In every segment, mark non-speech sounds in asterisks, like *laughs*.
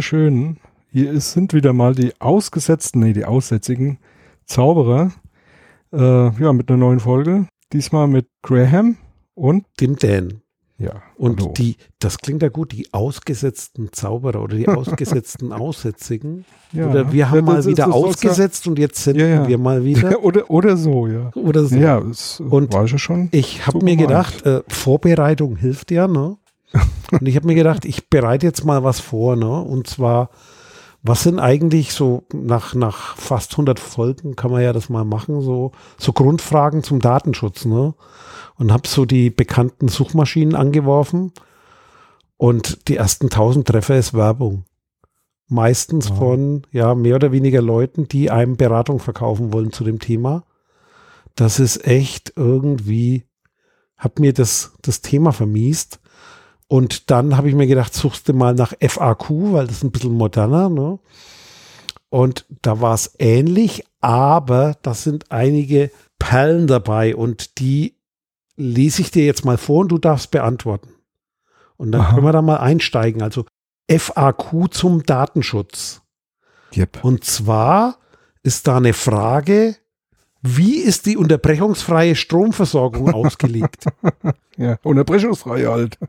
wunderschönen, hier ist, sind wieder mal die ausgesetzten, nee, die aussätzigen Zauberer, äh, ja, mit einer neuen Folge. Diesmal mit Graham und dem Dan. Ja. Und hallo. die, das klingt ja gut, die ausgesetzten Zauberer oder die *laughs* ausgesetzten Aussätzigen. ja. Oder wir haben Ja, mal wieder ausgesetzt und jetzt senden Ja, wir mal wieder. *laughs* oder, oder so, ja. Oder so. Ja, das Und war ich schon. Ich habe So mir gemeint. gedacht, äh, Vorbereitung hilft ja, ne? Und ich habe mir gedacht, ich bereite jetzt mal was vor, ne? Und zwar, was sind eigentlich so nach, nach fast 100 Folgen kann man ja das mal machen, so, so Grundfragen zum Datenschutz, ne? Und habe so die bekannten Suchmaschinen angeworfen und die ersten 1000 Treffer ist Werbung. Meistens Ja. von, ja, mehr oder weniger Leuten, die einem Beratung verkaufen wollen zu dem Thema. Das ist echt irgendwie, hab mir das, das Thema vermiest. Und dann habe ich mir gedacht, suchst du mal nach FAQ, weil das ist ein bisschen moderner, ne? Und da war es ähnlich, aber da sind einige Perlen dabei und die lese ich dir jetzt mal vor und du darfst beantworten. Und dann Aha. können wir da mal einsteigen. Also FAQ zum Datenschutz. Yep. Und zwar ist da eine Frage, wie ist die unterbrechungsfreie Stromversorgung *laughs* ausgelegt? Ja, unterbrechungsfrei halt. *laughs*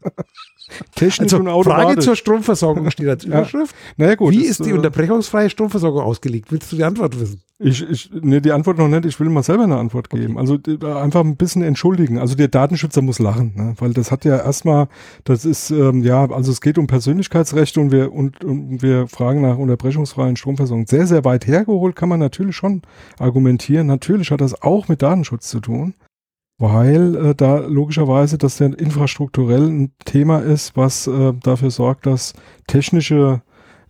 Technisch Also und Frage automatisch. zur Stromversorgung steht als *laughs* Überschrift. naja, gut. wie ist die äh, unterbrechungsfreie Stromversorgung ausgelegt? Willst du die Antwort wissen? Ich, ich, nee, die Antwort noch nicht. Ich will mal selber eine Antwort geben. Also d- da einfach ein bisschen entschuldigen. Also der Datenschützer muss lachen, ne? weil das hat ja erstmal, das ist ähm, ja, also es geht um Persönlichkeitsrechte und wir und, und wir fragen nach unterbrechungsfreien Stromversorgung. Sehr, sehr weit hergeholt kann man natürlich schon argumentieren. Natürlich hat das auch mit Datenschutz zu tun, weil äh, da logischerweise das ja infrastrukturell ein Thema ist, was äh, dafür sorgt, dass technische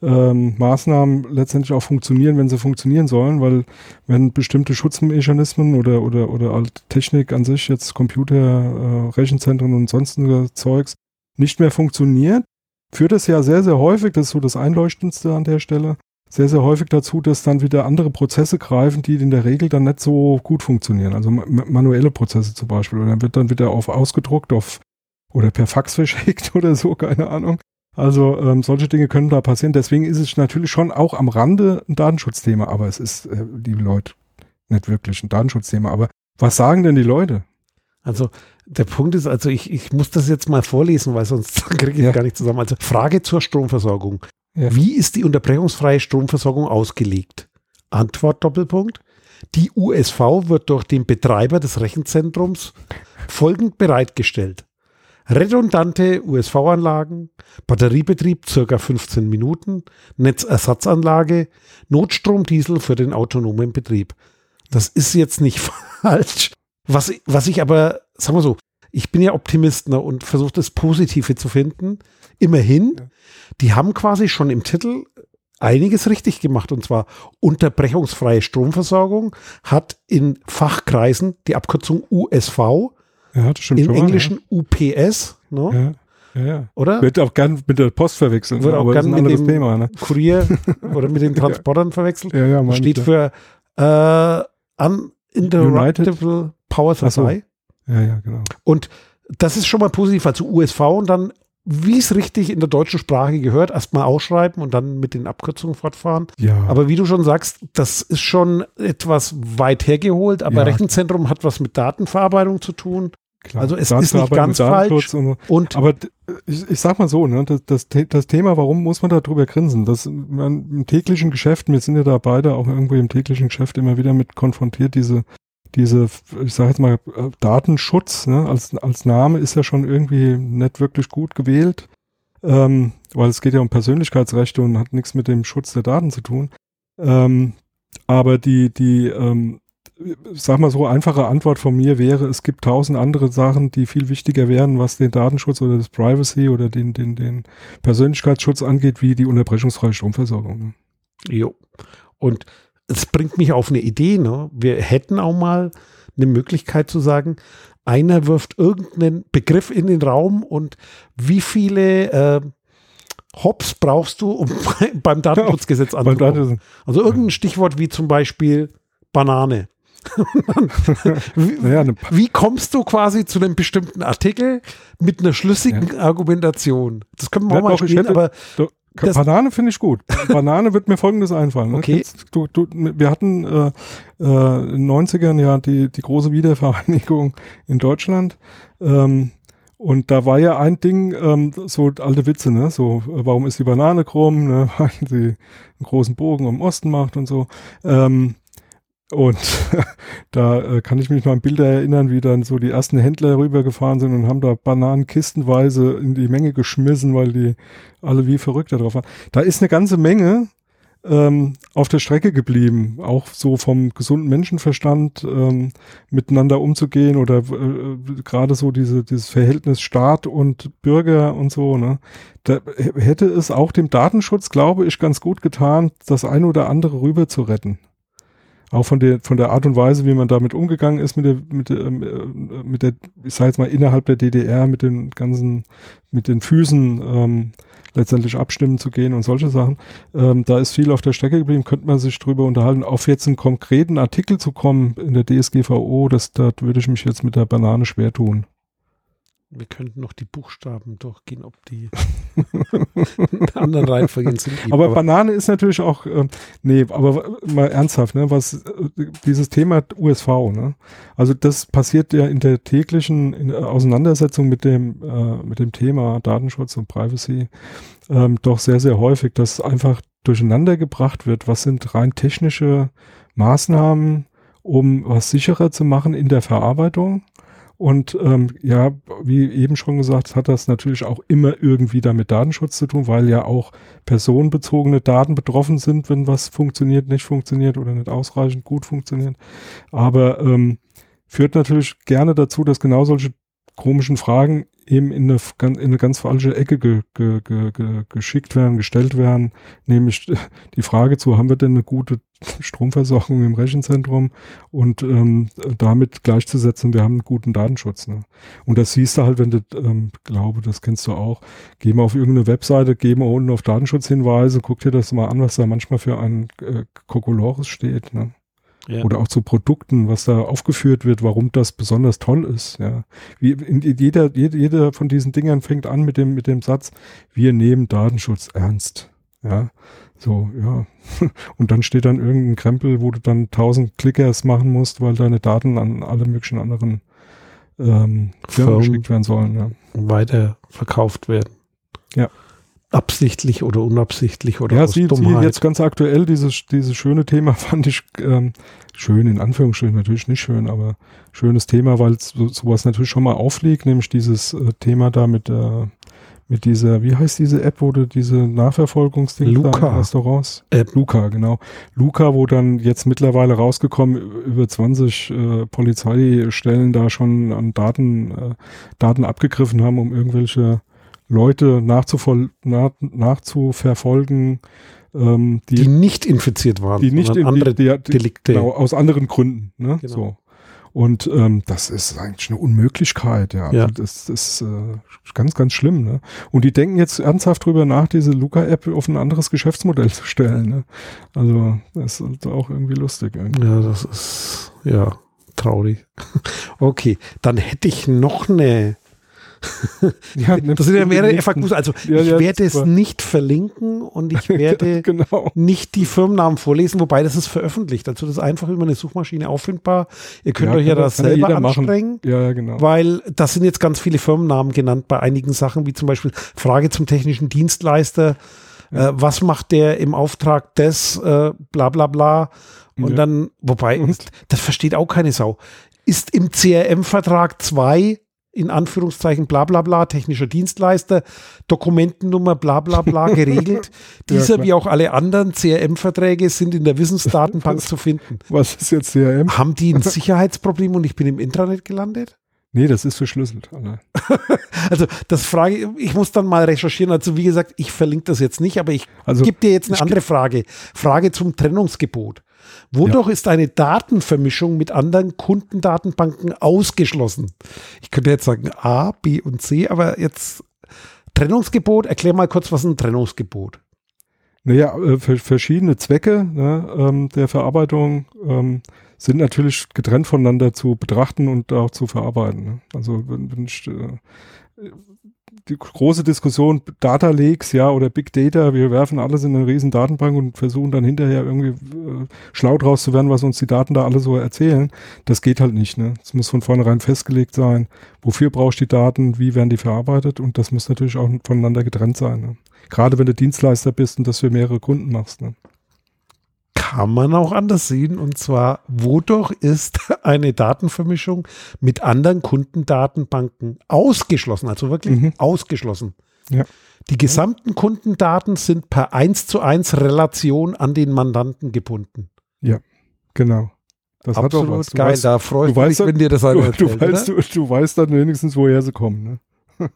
ähm, Maßnahmen letztendlich auch funktionieren, wenn sie funktionieren sollen, weil wenn bestimmte Schutzmechanismen oder oder oder Technik an sich jetzt Computer, äh, Rechenzentren und sonstige Zeugs nicht mehr funktioniert, führt es ja sehr sehr häufig, das ist so das Einleuchtendste an der Stelle, sehr sehr häufig dazu, dass dann wieder andere Prozesse greifen, die in der Regel dann nicht so gut funktionieren, also ma manuelle Prozesse zum Beispiel, und dann wird dann wieder auf ausgedruckt, auf oder per Fax *laughs* verschickt oder so, keine Ahnung. Also ähm, solche Dinge können da passieren. Deswegen ist es natürlich schon auch am Rande ein Datenschutzthema, aber es ist, äh, liebe Leute, nicht wirklich ein Datenschutzthema. Aber was sagen denn die Leute? Also der Punkt ist, also ich, ich muss das jetzt mal vorlesen, weil sonst *laughs* kriege ich Ja. gar nicht zusammen. Also Frage zur Stromversorgung. Ja. Wie ist die unterbrechungsfreie Stromversorgung ausgelegt? Antwort Doppelpunkt. Die USV wird durch den Betreiber des Rechenzentrums folgend bereitgestellt. Redundante USV-Anlagen, Batteriebetrieb circa 15 Minuten, Netzersatzanlage, Notstromdiesel für den autonomen Betrieb. Das ist jetzt nicht *laughs* falsch. Was, was ich aber, sagen wir so, ich bin ja Optimist ne, und versuche das Positive zu finden. Immerhin, die haben quasi schon im Titel einiges richtig gemacht und zwar unterbrechungsfreie Stromversorgung hat in Fachkreisen die Abkürzung USV, Ja, im. Englischen UPS, ne, Ja, ja, ja. oder? Wird auch gern mit der Post verwechselt, Wird auch aber das ist gern ein mit anderes dem- Thema. Ne? Kurier *laughs* oder mit den Transportern verwechselt. Ja, ja, Steht für äh, Uninterruptible Power Ach so. Supply. ja, ja, genau. Und das ist schon mal positiv, also USV und dann, wie es richtig in der deutschen Sprache gehört, erstmal ausschreiben und dann mit den Abkürzungen fortfahren. Ja, Aber wie du schon sagst, das ist schon etwas weit hergeholt, aber Ja. Rechenzentrum hat was mit Datenverarbeitung zu tun. klar. also es ist nicht ganz falsch. Und so. Und Aber ich, ich sag mal so, ne, das, das, das Thema, warum muss man da drüber grinsen? Das man, im täglichen Geschäft, wir sind ja da beide auch irgendwo im täglichen Geschäft immer wieder mit konfrontiert, diese, diese, ich sage jetzt mal, Datenschutz, ne, als, als Name ist ja schon irgendwie nicht wirklich gut gewählt, ähm, weil es geht ja um Persönlichkeitsrechte und hat nichts mit dem Schutz der Daten zu tun. Ähm, aber die, die, ähm, sag mal so, einfache Antwort von mir wäre, es gibt tausend andere Sachen, die viel wichtiger wären, was den Datenschutz oder das Privacy oder den, den, den Persönlichkeitsschutz angeht, wie die unterbrechungsfreie Stromversorgung. Ne? Jo. Und es bringt mich auf eine Idee. Ne? Wir hätten auch mal eine Möglichkeit zu sagen, einer wirft irgendeinen Begriff in den Raum und wie viele äh, Hops brauchst du, um *laughs* beim Datenschutzgesetz anzukommen? Also irgendein Stichwort wie zum Beispiel Banane. *laughs* wie, wie kommst du quasi zu einem bestimmten Artikel mit einer schlüssigen Argumentation? Das können wir Ja, auch mal doch, spielen, hätte- aber doch, Das- Banane finde ich gut. Banane wird mir folgendes einfallen. Ne? Okay. Du, du, wir hatten äh, äh, in den 90ern ja die, die große Wiedervereinigung in Deutschland. Ähm, und da war ja ein Ding, ähm, so alte Witze, ne? So, äh, warum ist die Banane krumm, ne? *laughs* Weil sie einen großen Bogen am Osten macht und so. Ähm, und *laughs* da äh, kann ich mich noch an Bilder erinnern, wie dann so die ersten Händler rübergefahren sind und haben da Bananen kistenweise in die Menge geschmissen, weil die alle wie verrückt da drauf waren. Da ist eine ganze Menge ähm, auf der Strecke geblieben, auch so vom gesunden Menschenverstand ähm, miteinander umzugehen oder äh, gerade so diese, dieses Verhältnis Staat und Bürger und so. Ne? Da hätte es auch dem Datenschutz, glaube ich, ganz gut getan, das eine oder andere rüber zu retten. Auch von der, von der Art und Weise, wie man damit umgegangen ist, mit der, mit der, ähm, äh, mit der, ich sag jetzt mal, innerhalb der DDR, mit den ganzen, mit den Füßen ähm, letztendlich abstimmen zu gehen und solche Sachen. Ähm, da ist viel auf der Strecke geblieben, könnte man sich drüber unterhalten. Auf jetzt einen konkreten Artikel zu kommen in der DSGVO, das, da würde ich mich jetzt mit der Banane schwer tun. Wir könnten noch die Buchstaben durchgehen, ob die *laughs* in anderen Reihenfolgen sind. Aber, Banane ist natürlich auch, ähm, nee, aber mal ernsthaft, ne, was äh, dieses Thema USV, ne? Also das passiert ja in der täglichen in der Auseinandersetzung mit dem äh, mit dem Thema Datenschutz und Privacy ähm, doch sehr sehr häufig, dass einfach durcheinander gebracht wird. Was sind rein technische Maßnahmen, um was sicherer zu machen in der Verarbeitung? Und ähm, ja, wie eben schon gesagt, hat das natürlich auch immer irgendwie damit Datenschutz zu tun, weil ja auch personenbezogene Daten betroffen sind, wenn was funktioniert, nicht funktioniert oder nicht ausreichend gut funktioniert. Aber ähm, führt natürlich gerne dazu, dass genau solche komischen Fragen eben in eine, in eine ganz falsche Ecke ge, ge, ge, geschickt werden, gestellt werden. Nämlich *laughs* die Frage zu, haben wir denn eine gute Stromversorgung im Rechenzentrum und ähm, damit gleichzusetzen, wir haben einen guten Datenschutz. Ne? Und das siehst du halt, wenn du, ähm, glaube, das kennst du auch, geh mal auf irgendeine Webseite, geh mal unten auf Datenschutzhinweise, guck dir das mal an, was da manchmal für ein äh, Kokolores steht. Ne? Ja. Oder auch zu Produkten, was da aufgeführt wird, warum das besonders toll ist. Ja. Wie, in, jeder, jeder von diesen Dingern fängt an mit dem, mit dem Satz, wir nehmen Datenschutz ernst. Ja, so, ja. *laughs* Und dann steht dann irgendein Krempel, wo du dann tausend Clickers machen musst, weil deine Daten an alle möglichen anderen ähm, Firmen Firmen. geschickt werden sollen. Ja. weiter verkauft werden. Ja. Absichtlich oder unabsichtlich oder Ja, aus sie, sie Dummheit. jetzt ganz aktuell, dieses, dieses schöne Thema *laughs* fand ich ähm, schön, in Anführungsstrichen natürlich nicht schön, aber schönes Thema, weil so, sowas natürlich schon mal aufliegt, nämlich dieses äh, Thema da mit, äh, mit dieser, wie heißt diese App, wo du diese Nachverfolgungsding Luca. Restaurants? App. Luca, genau. Luca, wo dann jetzt mittlerweile rausgekommen, über 20 äh, Polizeistellen da schon an Daten, äh, Daten abgegriffen haben, um irgendwelche Leute nach, nachzuverfolgen, ähm, die, die nicht infiziert waren, die nicht in andere die, die, Delikte. Genau, aus anderen Gründen. Ne? Genau. So. Und ähm, das ist eigentlich eine Unmöglichkeit, ja. Ja. Also das ist äh, ganz, ganz schlimm. Ne? Und die denken jetzt ernsthaft drüber nach, diese Luca-App auf ein anderes Geschäftsmodell zu stellen. Ne? Also das ist auch irgendwie lustig. Irgendwie. Ja, das ist ja traurig. *laughs* Okay, dann hätte ich noch eine. *laughs* Ja, Das sind ja mehrere FAQs. Also Ja, ich werde es nicht verlinken und ich *laughs* werde genau. nicht die Firmennamen vorlesen, wobei das ist veröffentlicht. Also das ist einfach über eine Suchmaschine auffindbar. Ihr könnt euch ja kann- das selber anstrengen. Ja, ja, genau. Weil das sind jetzt ganz viele Firmennamen genannt bei einigen Sachen, wie zum Beispiel Frage zum technischen Dienstleister. Äh, was macht der im Auftrag des, äh, bla bla bla. Und dann, wobei, Und? das versteht auch keine Sau. Ist im CRM-Vertrag 2 in Anführungszeichen bla bla bla, technischer Dienstleister, Dokumentennummer bla bla bla *laughs* geregelt. Ja, Dieser klar. wie auch alle anderen CRM-Verträge sind in der Wissensdatenbank *laughs* zu finden. Was ist jetzt CRM? Haben die ein *laughs* Sicherheitsproblem und ich bin im Intranet gelandet? Nee, das ist verschlüsselt. Also das Frage, ich- ich muss dann mal recherchieren. Also wie gesagt, ich verlinke das jetzt nicht, aber ich Also gebe dir jetzt eine andere Frage. Frage zum Trennungsgebot. Wodurch ist eine Datenvermischung mit anderen Kundendatenbanken ausgeschlossen? Ich könnte jetzt sagen A, B und C, aber jetzt Trennungsgebot, erklär mal kurz, was ein Trennungsgebot? Naja, äh, ver verschiedene Zwecke ne, ähm, der Verarbeitung ähm, sind natürlich getrennt voneinander zu betrachten und auch zu verarbeiten. Ne? Also wenn, wenn ich, äh, die große Diskussion Data Lakes, ja, oder Big Data, wir werfen alles in eine riesen Datenbank und versuchen dann hinterher irgendwie äh, schlau draus zu werden, was uns die Daten da alle so erzählen. Das geht halt nicht, ne? Es muss von vornherein festgelegt sein, wofür brauchst du die Daten, wie werden die verarbeitet und das muss natürlich auch voneinander getrennt sein. Ne? Gerade wenn du Dienstleister bist und das für mehrere Kunden machst, ne? Kann man auch anders sehen. Und zwar, wodurch ist *laughs* eine Datenvermischung mit anderen Kundendatenbanken ausgeschlossen, also wirklich mhm. ausgeschlossen. Ja. Die gesamten Kundendaten sind per 1 zu 1 Relation an den Mandanten gebunden. Ja, genau. Das Absolut hat auch was. Du geil, weißt, da freue ich mich, wenn dir das einer *laughs* erzählt, du, weißt, du, du, weißt dann wenigstens, woher sie kommen. Ne?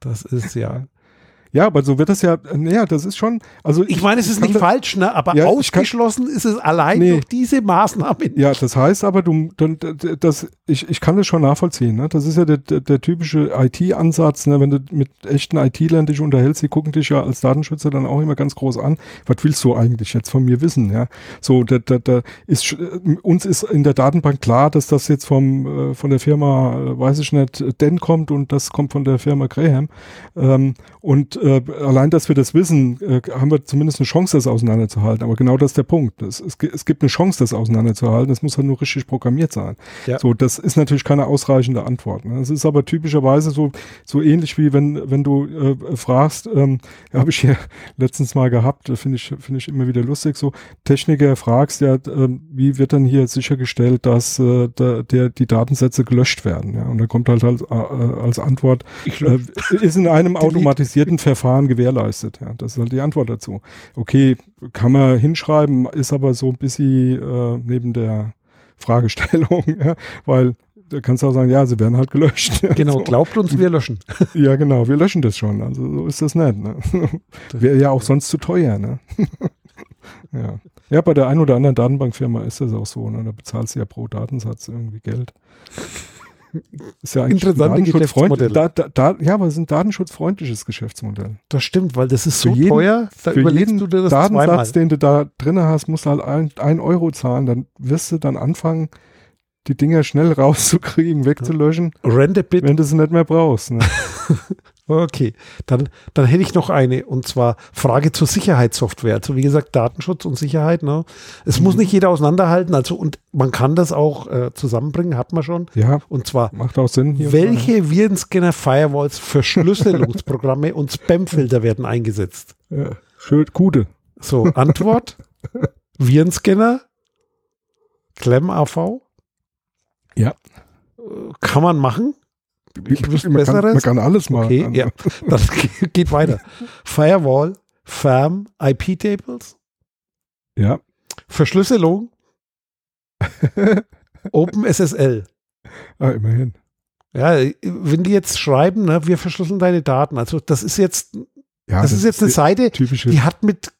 das ist ja. Ja, aber so wird das ja, naja, das ist schon, also. Ich, ich meine, es ist nicht falsch, ne, aber ja, ausgeschlossen kann, ist es allein nee. durch diese Maßnahmen. Ja, das heißt aber, du, das, ich, ich kann das schon nachvollziehen, ne, das ist ja der, der, der typische IT-Ansatz, ne, wenn du mit echten IT-Lern dich unterhältst, die gucken dich ja als Datenschützer dann auch immer ganz groß an. Was willst du eigentlich jetzt von mir wissen, ja? So, da, da, da ist, uns ist in der Datenbank klar, dass das jetzt vom, äh, von der Firma, äh, weiß ich nicht, Den kommt und das kommt von der Firma Graham, ähm, und äh, allein, dass wir das wissen, äh, haben wir zumindest eine Chance, das auseinanderzuhalten. Aber genau das ist der Punkt. Es, es, es gibt eine Chance, das auseinanderzuhalten. Es muss halt nur richtig programmiert sein. Ja. So, das ist natürlich keine ausreichende Antwort. Ne? Es ist aber typischerweise so, so ähnlich wie wenn, wenn du äh, fragst, ähm, *laughs* habe ich hier letztens mal gehabt, finde ich, finde ich immer wieder lustig, so Techniker fragst ja, äh, wie wird dann hier sichergestellt, dass äh, der, der, die Datensätze gelöscht werden? Ja? Und dann kommt halt als, äh, als Antwort, äh, ist in einem *laughs* automatisierten Verfahren gewährleistet. Ja, das ist halt die Antwort dazu. Okay, kann man hinschreiben, ist aber so ein bisschen äh, neben der Fragestellung, *laughs* ja, weil da kannst du auch sagen, ja, sie werden halt gelöscht. *laughs* Genau, so. glaubt uns, wir löschen. *laughs* Ja, genau, wir löschen das schon. Also so ist das nicht. Ne? Wäre ja auch sonst zu teuer. Ne? ja. ja, bei der einen oder anderen Datenbankfirma ist das auch so. Ne? Da bezahlst du ja pro Datensatz irgendwie Geld. *laughs* Ist ja eigentlich Interessante. Da, da, da, ja, aber es ist ein datenschutzfreundliches Geschäftsmodell. Das stimmt, weil das ist so jeden, teuer, da für jeden du dir das Datensatz, zweimal. den du da drin hast, musst du halt ein, ein Euro zahlen. Dann wirst du dann anfangen, die Dinger schnell *laughs* rauszukriegen, wegzulöschen. Rent bit. Wenn du sie nicht mehr brauchst. Ne? *laughs* Okay, dann, dann hätte ich noch eine und zwar Frage zur Sicherheitssoftware. Also wie gesagt, Datenschutz und Sicherheit. Ne? Es mhm. muss nicht jeder auseinanderhalten. Also und man kann das auch äh, zusammenbringen, hat man schon. Ja. Und zwar macht auch Sinn. welche Virenscanner, Firewalls, Verschlüsselungsprogramme *laughs* und Spamfilter werden eingesetzt? Ja, schön, gute. So Antwort: *laughs* Virenscanner, Clem AV. Ja. Kann man machen. Ich man, kann, man kann alles machen. Okay, ja, *laughs* das *laughs* geht weiter. Firewall, Firm, IP-Tables. Ja. Verschlüsselung. *laughs* OpenSSL. Ah, immerhin. Ja, wenn die jetzt schreiben, ne, wir verschlüsseln deine Daten, also das ist jetzt, ja, das, das ist jetzt eine Seite, die hat mit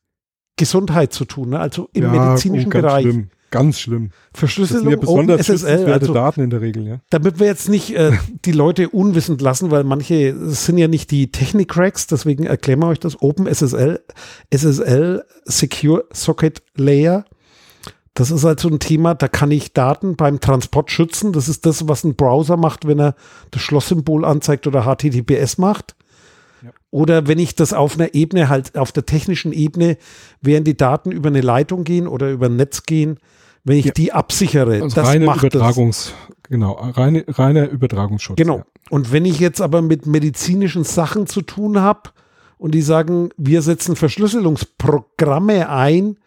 Gesundheit zu tun, ne? also im ja, medizinischen oh, Bereich. Schlimm. Ganz schlimm. Verschlüsselung, das sind ja besonders SSL, also, Daten in der Regel, ja. Damit wir jetzt nicht äh, die Leute unwissend lassen, weil manche sind ja nicht die Technik-Cracks, deswegen erklären wir euch das. Open SSL, SSL Secure Socket Layer. Das ist also ein Thema, da kann ich Daten beim Transport schützen. Das ist das, was ein Browser macht, wenn er das Schlosssymbol anzeigt oder HTTPS macht. Oder wenn ich das auf einer Ebene halt, auf der technischen Ebene, während die Daten über eine Leitung gehen oder über ein Netz gehen, wenn ich ja. die absichere, also das reine macht Übertragungs, das. Genau, reine, reiner Übertragungsschutz. Genau. Ja. Und wenn ich jetzt aber mit medizinischen Sachen zu tun habe und die sagen, wir setzen Verschlüsselungsprogramme ein,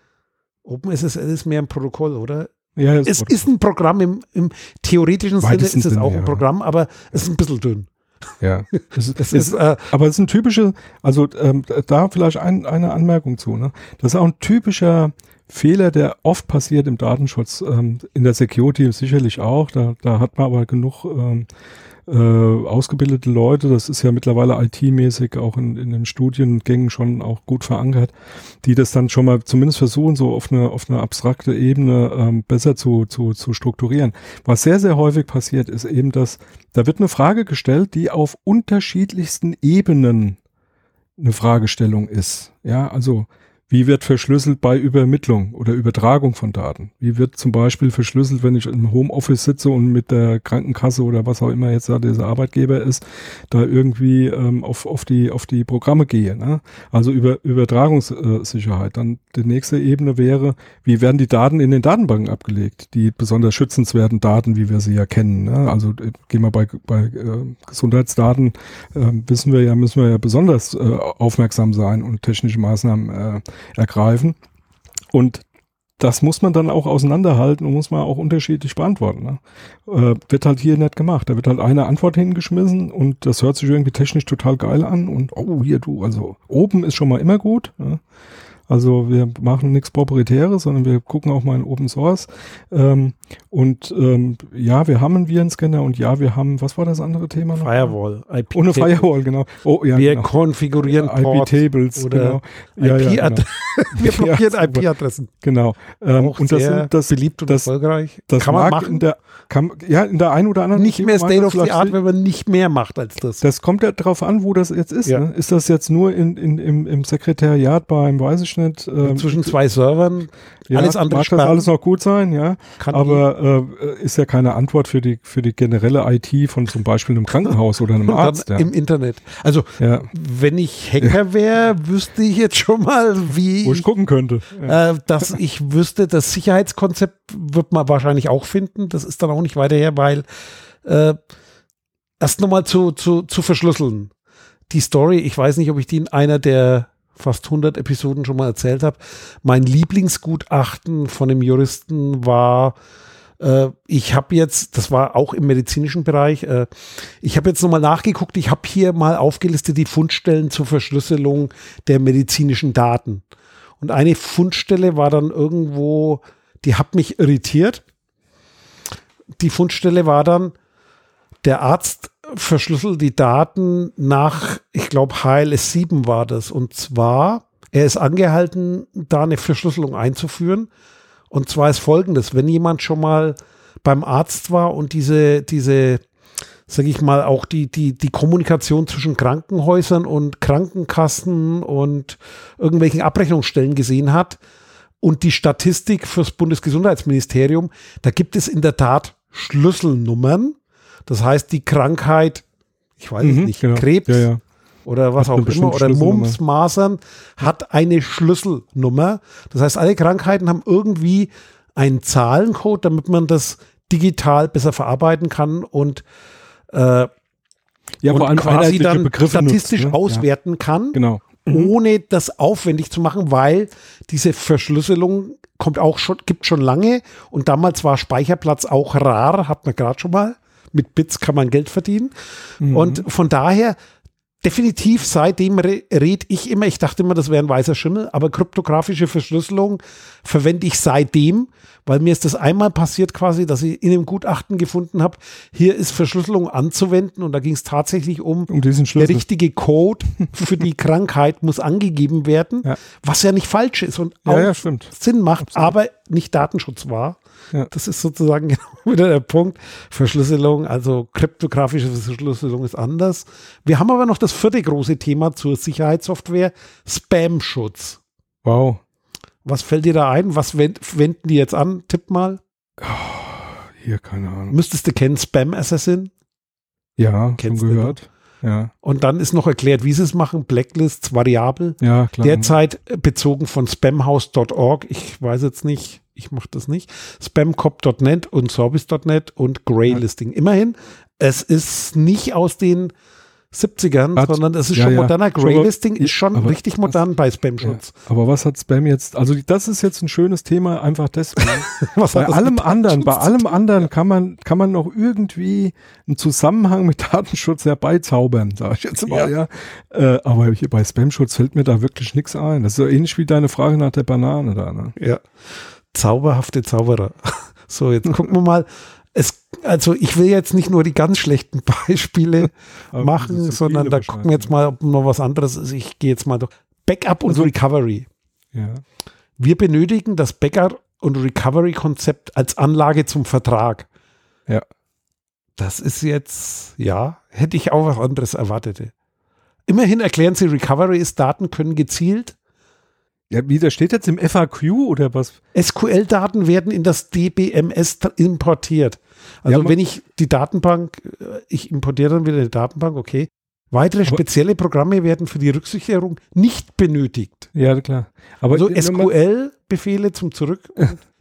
OpenSSL ist mehr ein Protokoll, oder? Ja, es Protokoll. ist ein Programm im, im theoretischen Sinne ist es auch ein Programm, aber es ist ein bisschen dünn. Ja, *laughs* das ist, das ist äh, aber es ist ein typischer, also ähm, da vielleicht ein, eine Anmerkung zu. Ne? Das ist auch ein typischer Fehler, der oft passiert im Datenschutz, ähm, in der Security sicherlich auch. Da, da hat man aber genug ähm, äh, ausgebildete Leute, das ist ja mittlerweile IT-mäßig auch in, in den Studiengängen schon auch gut verankert, die das dann schon mal zumindest versuchen, so auf eine, auf eine abstrakte Ebene ähm, besser zu, zu, zu strukturieren. Was sehr, sehr häufig passiert, ist eben, dass da wird eine Frage gestellt, die auf unterschiedlichsten Ebenen eine Fragestellung ist. Ja, also Wie wird verschlüsselt bei Übermittlung oder Übertragung von Daten? Wie wird zum Beispiel verschlüsselt, wenn ich im Homeoffice sitze und mit der Krankenkasse oder was auch immer jetzt da dieser Arbeitgeber ist, da irgendwie ähm, auf, auf, die, auf die Programme gehe? Ne? Also über Übertragungssicherheit. Dann die nächste Ebene wäre, wie werden die Daten in den Datenbanken abgelegt? Die besonders schützenswerten Daten, wie wir sie ja kennen. Ne? Also äh, gehen wir bei, bei äh, Gesundheitsdaten, äh, wissen wir ja, müssen wir ja besonders äh, aufmerksam sein und technische Maßnahmen äh, ergreifen. Und das muss man dann auch auseinanderhalten und muss man auch unterschiedlich beantworten. Ne? Äh, wird halt hier nicht gemacht. Da wird halt eine Antwort hingeschmissen und das hört sich irgendwie technisch total geil an und oh, hier du, also oben ist schon mal immer gut. Ne? Also wir machen nichts Proprietäres, sondern wir gucken auch mal in Open Source. Ähm, und ähm, ja, wir haben einen Virenscanner und ja, wir haben, was war das andere Thema noch? Firewall. IP Ohne Firewall, genau. Oh, ja, wir genau. konfigurieren IP-Tables, genau. Ja, IP ja, genau. *laughs* wir blockieren IP-Adressen. Genau. Ähm, und das sind das beliebt und das, erfolgreich. Das kann man machen. In der, kann, ja, in der einen oder anderen. Nicht mehr State of the Art, wenn man nicht mehr macht als das. Das kommt ja darauf an, wo das jetzt ist. Ne? Ist das jetzt nur in, in, im, im Sekretariat beim, weiß ich nicht. Ähm, Zwischen zwei Servern. Ja, alles andere mag das alles noch gut sein, ja. Kann aber äh, ist ja keine Antwort für die für die generelle IT von zum Beispiel einem Krankenhaus oder einem *laughs* Arzt. Ja. Im Internet. Also ja. wenn ich Hacker wäre, wüsste ich jetzt schon mal, wie wo ich gucken könnte. Äh, dass ich wüsste, das Sicherheitskonzept wird man wahrscheinlich auch finden. Das ist dann auch nicht weiter her, weil äh, erst nochmal zu, zu, zu verschlüsseln. Die Story, ich weiß nicht, ob ich die in einer der fast 100 Episoden schon mal erzählt habe. Mein Lieblingsgutachten von dem Juristen war, äh, ich habe jetzt, das war auch im medizinischen Bereich, äh, ich habe jetzt nochmal nachgeguckt, ich habe hier mal aufgelistet die Fundstellen zur Verschlüsselung der medizinischen Daten. Und eine Fundstelle war dann irgendwo, die hat mich irritiert. Die Fundstelle war dann, der Arzt verschlüsselt die Daten nach, ich glaube, HLS 7 war das. Und zwar, er ist angehalten, da eine Verschlüsselung einzuführen. Und zwar ist folgendes, wenn jemand schon mal beim Arzt war und diese, diese, sag ich mal, auch die, die, die Kommunikation zwischen Krankenhäusern und Krankenkassen und irgendwelchen Abrechnungsstellen gesehen hat und die Statistik fürs Bundesgesundheitsministerium, da gibt es in der Tat Schlüsselnummern, das heißt, die Krankheit, ich weiß mhm, nicht, genau. Krebs ja, ja. oder was hat auch immer, oder Mumps, Masern, hat eine Schlüsselnummer. Das heißt, alle Krankheiten haben irgendwie einen Zahlencode, damit man das digital besser verarbeiten kann und äh, ja, und quasi dann Begriffe statistisch nutzt, ne? auswerten ja. kann. Genau. Mhm. Ohne das aufwendig zu machen, weil diese Verschlüsselung kommt auch schon, gibt schon lange und damals war Speicherplatz auch rar, hat man gerade schon mal mit Bits kann man Geld verdienen. Mhm. Und von daher, definitiv seitdem re red ich immer, ich dachte immer, das wäre ein weißer Schimmel, aber kryptografische Verschlüsselung verwende ich seitdem, weil mir ist das einmal passiert quasi, dass ich in einem Gutachten gefunden habe, hier ist Verschlüsselung anzuwenden und da ging es tatsächlich um, um diesen Schlüssel. der richtige Code für die *laughs* Krankheit muss angegeben werden, ja. was ja nicht falsch ist und auch ja, Sinn macht, Absolut. aber nicht Datenschutz war. Ja. Das ist sozusagen *laughs* genau wieder der Punkt. Verschlüsselung, also kryptografische Verschlüsselung ist anders. Wir haben aber noch das vierte große Thema zur Sicherheitssoftware, Spam-Schutz. Wow. Was fällt dir da ein? Was wenden die jetzt an? Tipp mal. Oh, hier, keine Ahnung. Müsstest du kennen Spam Assassin? Ja, Kennst schon gehört. Ja. Und dann ist noch erklärt, wie sie es machen. Blacklists, variabel. Ja, klar. Derzeit bezogen von spamhouse.org. Ich weiß jetzt nicht, ich mache das nicht. Spamcop.net und Sorbis.net und Greylisting. Ja. Immerhin, es ist nicht aus den 70ern, hat, sondern es ist ja, schon moderner. Greylisting ist schon richtig modern was, bei Spam-Schutz. Ja, aber was hat Spam jetzt? Also das ist jetzt ein schönes Thema, einfach deswegen. *laughs* bei allem anderen, bei allem anderen kann man, kann man noch irgendwie einen Zusammenhang mit Datenschutz herbeizaubern, sage ich jetzt mal, ja. ja. Äh, aber hier bei Spam-Schutz fällt mir da wirklich nichts ein. Das ist so ähnlich wie deine Frage nach der Banane da. Ne? Ja. Zauberhafte Zauberer. *laughs* So, jetzt gucken wir mal es, also ich will jetzt nicht nur die ganz schlechten *laughs* Beispiele machen, sondern da gucken wir jetzt mal, ob noch was anderes ist. Ich gehe jetzt mal durch. Backup und also, Recovery. Ja. Wir benötigen das Backup und Recovery-Konzept als Anlage zum Vertrag. Ja. Das ist jetzt, ja, hätte ich auch was anderes erwartet. Immerhin erklären sie, Recovery ist, Daten können gezielt Ja, wie, das steht jetzt im FAQ oder was? SQL-Daten werden in das DBMS importiert. Also Ja, wenn ich die Datenbank, äh, ich importiere dann wieder die Datenbank, okay. Weitere spezielle Programme werden für die Rücksicherung nicht benötigt. Ja, klar. Aber Also SQL-Befehle zum Zurück. *laughs*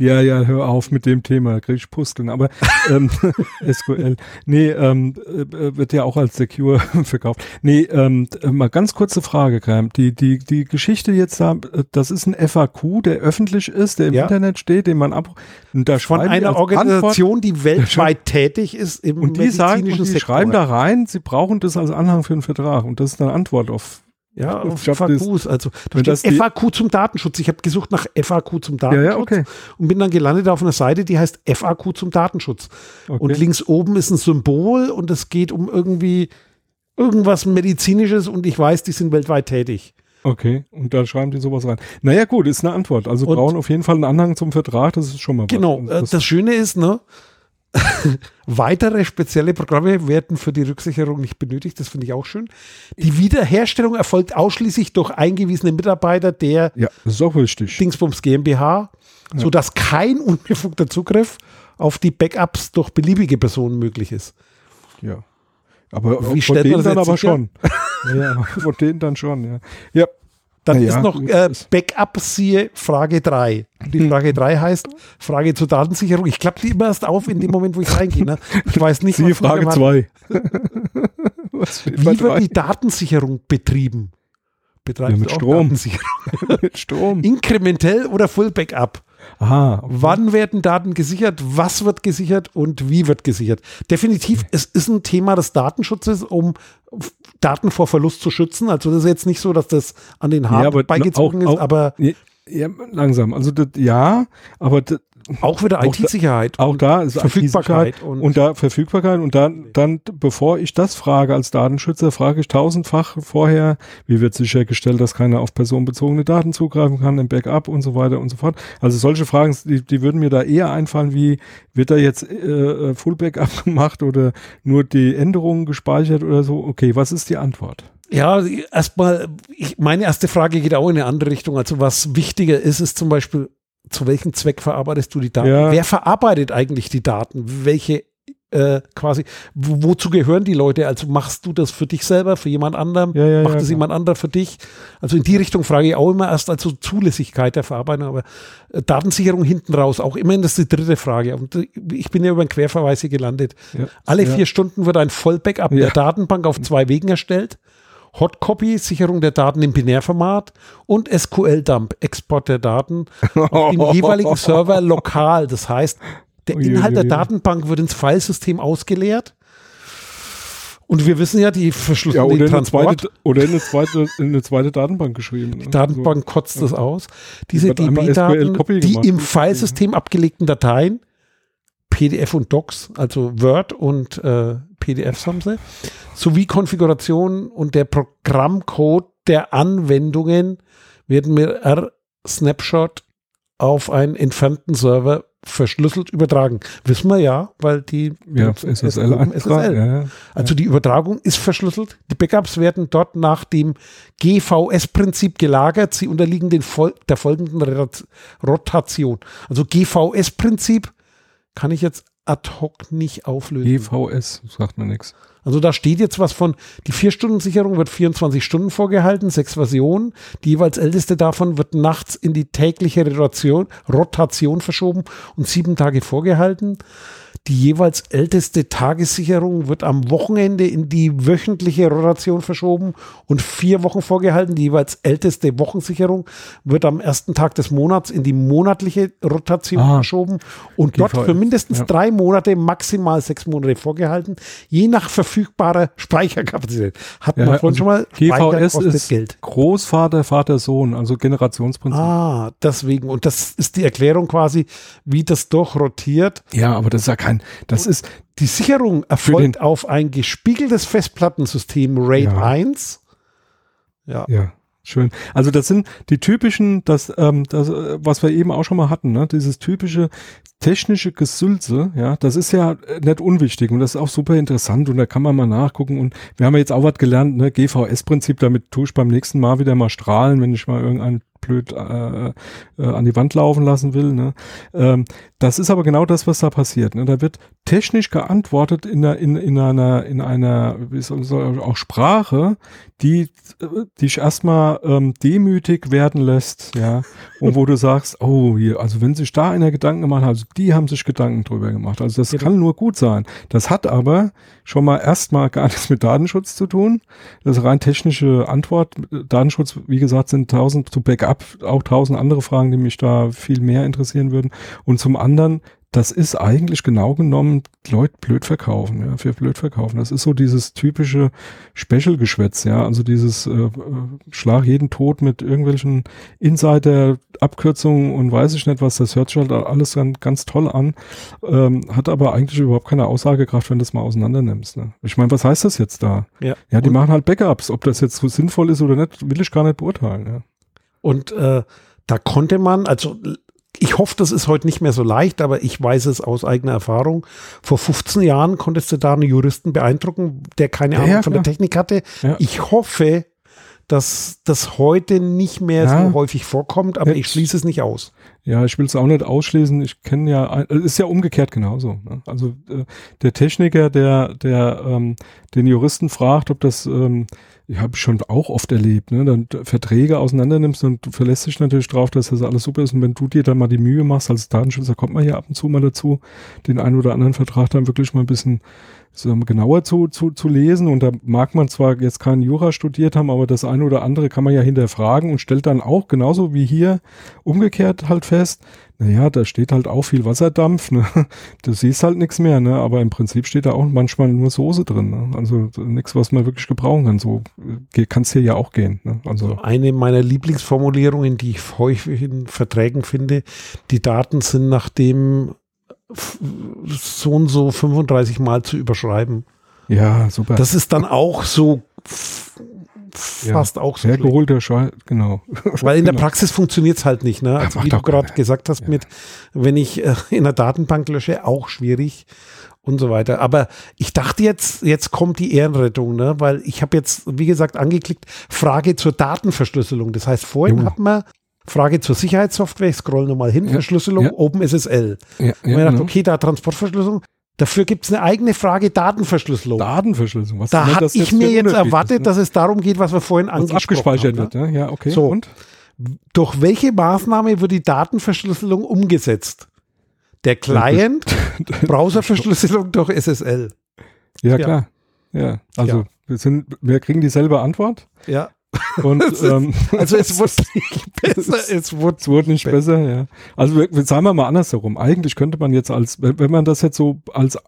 Ja, ja, hör auf mit dem Thema, da krieg ich Pusteln. Aber *laughs* ähm, *laughs* SQL, nee, ähm, äh, wird ja auch als Secure *laughs* verkauft. Nee, ähm, äh, mal ganz kurze Frage, Graham. Die, die, die Geschichte jetzt da, äh, das ist ein FAQ, der öffentlich ist, der im Ja. Internet steht, den man ab und da Von einer Organisation, die weltweit tätig ist im und die sagen, und medizinischen die Sektor. schreiben da rein, sie brauchen das als Anhang für einen Vertrag und das ist eine Antwort auf. Ja, auf das- FAQs. Also da das steht FAQ zum Datenschutz. Ich habe gesucht nach FAQ zum Ja, Datenschutz ja, okay. und bin dann gelandet auf einer Seite, die heißt FAQ zum Datenschutz. okay. Und links oben ist ein Symbol und es geht um irgendwie irgendwas Medizinisches und ich weiß, die sind weltweit tätig. Okay, und da schreiben die sowas rein. Naja, gut, ist eine Antwort. Also Und- brauchen auf jeden Fall einen Anhang zum Vertrag, das ist schon mal was. Genau. Und äh, Das Schöne ist, ne? *laughs* Weitere spezielle Programme werden für die Rücksicherung nicht benötigt. Das finde ich auch schön. Die Wiederherstellung erfolgt ausschließlich durch eingewiesene Mitarbeiter der ja. Dingsbums GmbH, sodass kein unbefugter Zugriff auf die Backups durch beliebige Personen möglich ist. Ja. Aber Wie von denen dann aber sicher? schon. ja, *laughs* ja, von denen dann schon, ja. Ja, Dann ja, ist noch äh, Backup siehe Frage 3. Hm. Die Frage 3 heißt Frage zur Datensicherung. Ich klappe die immer erst auf in dem Moment, wo ich reingehe. Ne? Ich weiß nicht, siehe Frage mir 2. *laughs* Was steht bei Wie wird die Datensicherung betrieben? Betreibst Ja, mit Strom. Datensicherung? *laughs* mit Strom? Inkrementell oder Full Backup? Aha. okay. Wann werden Daten gesichert? Was wird gesichert und wie wird gesichert? Definitiv, es ist ein Thema des Datenschutzes, um Daten vor Verlust zu schützen. Also das ist jetzt nicht so, dass das an den Haaren aber beigezogen auch- ist, aber Ja, ja, langsam. Also das, ja, aber das, auch wieder IT-Sicherheit. auch da ist Verfügbarkeit und- und, da Verfügbarkeit und dann, dann, bevor ich das frage als Datenschützer, frage ich tausendfach vorher, wie wird sichergestellt, dass keiner auf personenbezogene Daten zugreifen kann im Backup und so weiter und so fort. Also solche Fragen, die, die würden mir da eher einfallen, wie wird da jetzt äh, Full Backup *laughs* gemacht oder nur die Änderungen gespeichert oder so? Okay, was ist die Antwort? Ja, erstmal, ich, meine erste Frage geht auch in eine andere Richtung. Also was wichtiger ist, ist zum Beispiel, zu welchem Zweck verarbeitest du die Daten? Ja. Wer verarbeitet eigentlich die Daten? Welche äh, quasi, wo, wozu gehören die Leute? Also machst du das für dich selber, für jemand anderem? Ja, ja, Macht ja, es klar. jemand anderer für dich? Also in die Richtung frage ich auch immer erst, also Zulässigkeit der Verarbeitung, aber äh, Datensicherung hinten raus, auch immerhin das ist die dritte Frage. Und äh, ich bin ja über einen Querverweis hier gelandet. Ja. Alle Ja. vier Stunden wird ein Vollbackup Ja. der Datenbank auf zwei Wegen erstellt. Hotcopy, Sicherung der Daten im Binärformat und SQL-Dump, Export der Daten auf dem *laughs* jeweiligen Server lokal. Das heißt, der. Inhalt der Datenbank wird ins Filesystem ausgeleert. Und wir wissen ja, die Ja, verschlüsseln oder den in eine Transport. zweite, oder in eine zweite, in eine zweite Datenbank geschrieben. ne? Die Datenbank kotzt das aus. Diese DB-Daten, die gemacht. im Filesystem abgelegten Dateien, PDF und Docs, also Word und äh, PDFs haben sie, sowie Konfiguration und der Programmcode der Anwendungen werden mit R-Snapshot auf einen entfernten Server verschlüsselt übertragen. Wissen wir ja, weil die Ja, SSL. SSL. Ja, ja. Also die Übertragung ist verschlüsselt. Die Backups werden dort nach dem GVS-Prinzip gelagert. Sie unterliegen den Fol der folgenden Rot- Rotation. Also GVS-Prinzip kann ich jetzt ad hoc nicht auflösen. GVS, sagt mir nichts. Also da steht jetzt was von, die 4-Stunden-Sicherung wird 24 Stunden vorgehalten, sechs Versionen. Die jeweils älteste davon wird nachts in die tägliche Rotation, Rotation verschoben und sieben Tage vorgehalten. Die jeweils älteste Tagessicherung wird am Wochenende in die wöchentliche Rotation verschoben und vier Wochen vorgehalten. Die jeweils älteste Wochensicherung wird am ersten Tag des Monats in die monatliche Rotation Ah. verschoben und dort für mindestens ja. drei Monate, maximal sechs Monate vorgehalten, je nach verfügbarer Speicherkapazität. Hatten wir vorhin schon mal. GVS ist Geld. Großvater, Vater, Sohn, also Generationsprinzip. Ah, deswegen. Und das ist die Erklärung quasi, wie das durchrotiert. Ja, aber das ist ja kein, das ist, Die Sicherung erfolgt auf ein gespiegeltes Festplattensystem RAID Ja. 1. Ja. ja, schön. Also das sind die typischen, das, ähm, das, äh, was wir eben auch schon mal hatten, ne? dieses typische, technische Gesülze, ja, das ist ja nicht unwichtig und das ist auch super interessant und da kann man mal nachgucken und wir haben ja jetzt auch was gelernt, ne, GVS-Prinzip, damit tue ich beim nächsten Mal wieder mal strahlen, wenn ich mal irgendein blöd äh, äh, an die Wand laufen lassen will. Ne? Ähm, das ist aber genau das, was da passiert. Ne? Da wird technisch geantwortet in, einer, in, in einer, in einer wie soll, soll, auch Sprache, die dich erstmal ähm, demütig werden lässt, ja, und wo du sagst, oh, hier, also wenn sich da einer Gedanken gemacht hat, also die haben sich Gedanken drüber gemacht. Also das ja, kann nur gut sein. Das hat aber schon mal erstmal gar nichts mit Datenschutz zu tun. Das ist rein technische Antwort. Datenschutz, wie gesagt, sind tausend zu Backup ab auch tausend andere Fragen, die mich da viel mehr interessieren würden. Und zum anderen, das ist eigentlich genau genommen Leute blöd verkaufen, ja, für blöd verkaufen. Das ist so dieses typische Special-Geschwätz, ja, also dieses äh, äh Schlag jeden Tod mit irgendwelchen Insider-Abkürzungen und weiß ich nicht was, das hört sich halt alles dann ganz toll an, ähm, hat aber eigentlich überhaupt keine Aussagekraft, wenn du das mal auseinander nimmst. Ne? Ich meine, was heißt das jetzt da? Ja, ja die und machen halt Backups. Ob das jetzt so sinnvoll ist oder nicht, will ich gar nicht beurteilen. Ja. Und äh, da konnte man, also ich hoffe, das ist heute nicht mehr so leicht, aber ich weiß es aus eigener Erfahrung. Vor 15 Jahren konntest du da einen Juristen beeindrucken, der keine Ahnung ja, von der Technik hatte. Ja. Ich hoffe, dass das heute nicht mehr ja. so häufig vorkommt, aber Jetzt. ich schließe es nicht aus. Ja, ich will es auch nicht ausschließen. Ich kenne ja, es ist ja umgekehrt genauso. Ne? Also äh, der Techniker, der, der ähm, den Juristen fragt, ob das ähm, ich habe schon auch oft erlebt, ne? Dann Verträge auseinander nimmst und du verlässt dich natürlich drauf, dass das alles super ist. Und wenn du dir dann mal die Mühe machst, als Datenschützer kommt man ja ab und zu mal dazu, den einen oder anderen Vertrag dann wirklich mal ein bisschen so genauer zu, zu, zu lesen. Und da mag man zwar jetzt keinen Jura studiert haben, aber das eine oder andere kann man ja hinterfragen und stellt dann auch genauso wie hier umgekehrt halt fest, naja, da steht halt auch viel Wasserdampf, ne? *laughs* Du siehst halt nichts mehr, ne? Aber im Prinzip steht da auch manchmal nur Soße drin, ne? Also nichts, was man wirklich gebrauchen kann. So kann es hier ja auch gehen. Ne? Also eine meiner Lieblingsformulierungen, die ich häufig in Verträgen finde, die Daten sind nach dem so und so 35 Mal zu überschreiben. Ja, super. Das ist dann auch so fast ja, auch so. Hergeholter Scheiß, genau. *laughs* Weil in der genau. Praxis funktioniert es halt nicht. Ne? Also wie du gerade gesagt hast, ja. mit, wenn ich äh, in der Datenbank lösche, auch schwierig und so weiter. Aber ich dachte jetzt, jetzt kommt die Ehrenrettung, ne? weil ich habe jetzt, wie gesagt, angeklickt, Frage zur Datenverschlüsselung. Das heißt, vorhin ja. hatten wir Frage zur Sicherheitssoftware, ich scroll nochmal hin, ja, Verschlüsselung, ja. OpenSSL. Ja, ja, und gedacht, genau. okay, da Transportverschlüsselung, Dafür gibt es eine eigene Frage Datenverschlüsselung. Datenverschlüsselung, was Da habe ich mir jetzt erwartet, ist, ne? dass es darum geht, was wir vorhin was angesprochen abgespeichert haben. Wird, ne? Ja, okay. So. Und? Durch welche Maßnahme wird die Datenverschlüsselung umgesetzt? Der Client, *laughs* Browserverschlüsselung durch SSL. Ja, klar. Ja, also ja. Wir, sind, wir kriegen dieselbe Antwort. Ja. *laughs* Und, ähm, also es *laughs* wurde nicht besser, es wurde, es wurde nicht besser, ja. Also wir, sagen wir mal andersherum. Eigentlich könnte man jetzt als, wenn man das jetzt so als,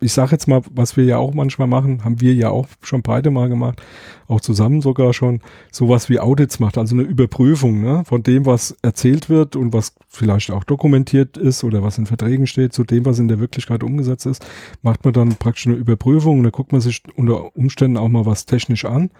ich sage jetzt mal, was wir ja auch manchmal machen, haben wir ja auch schon beide mal gemacht, auch zusammen sogar schon, sowas wie Audits macht, also eine Überprüfung ne, von dem, was erzählt wird und was vielleicht auch dokumentiert ist oder was in Verträgen steht, zu dem, was in der Wirklichkeit umgesetzt ist, macht man dann praktisch eine Überprüfung und da guckt man sich unter Umständen auch mal was technisch an.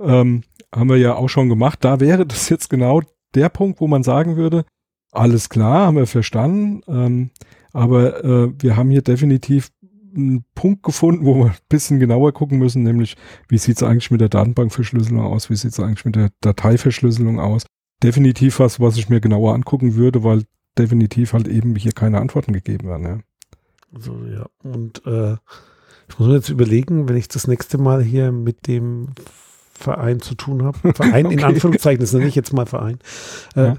Ähm, haben wir ja auch schon gemacht. Da wäre das jetzt genau der Punkt, wo man sagen würde, alles klar, haben wir verstanden, ähm, aber äh, wir haben hier definitiv einen Punkt gefunden, wo wir ein bisschen genauer gucken müssen, nämlich wie sieht es eigentlich mit der Datenbankverschlüsselung aus, wie sieht es eigentlich mit der Dateiverschlüsselung aus. Definitiv was, was ich mir genauer angucken würde, weil definitiv halt eben hier keine Antworten gegeben werden. Ja. Also ja, und äh, ich muss mir jetzt überlegen, wenn ich das nächste Mal hier mit dem Verein zu tun habe. *laughs* Verein okay. in Anführungszeichen, das nenne ich jetzt mal Verein. Äh, ja.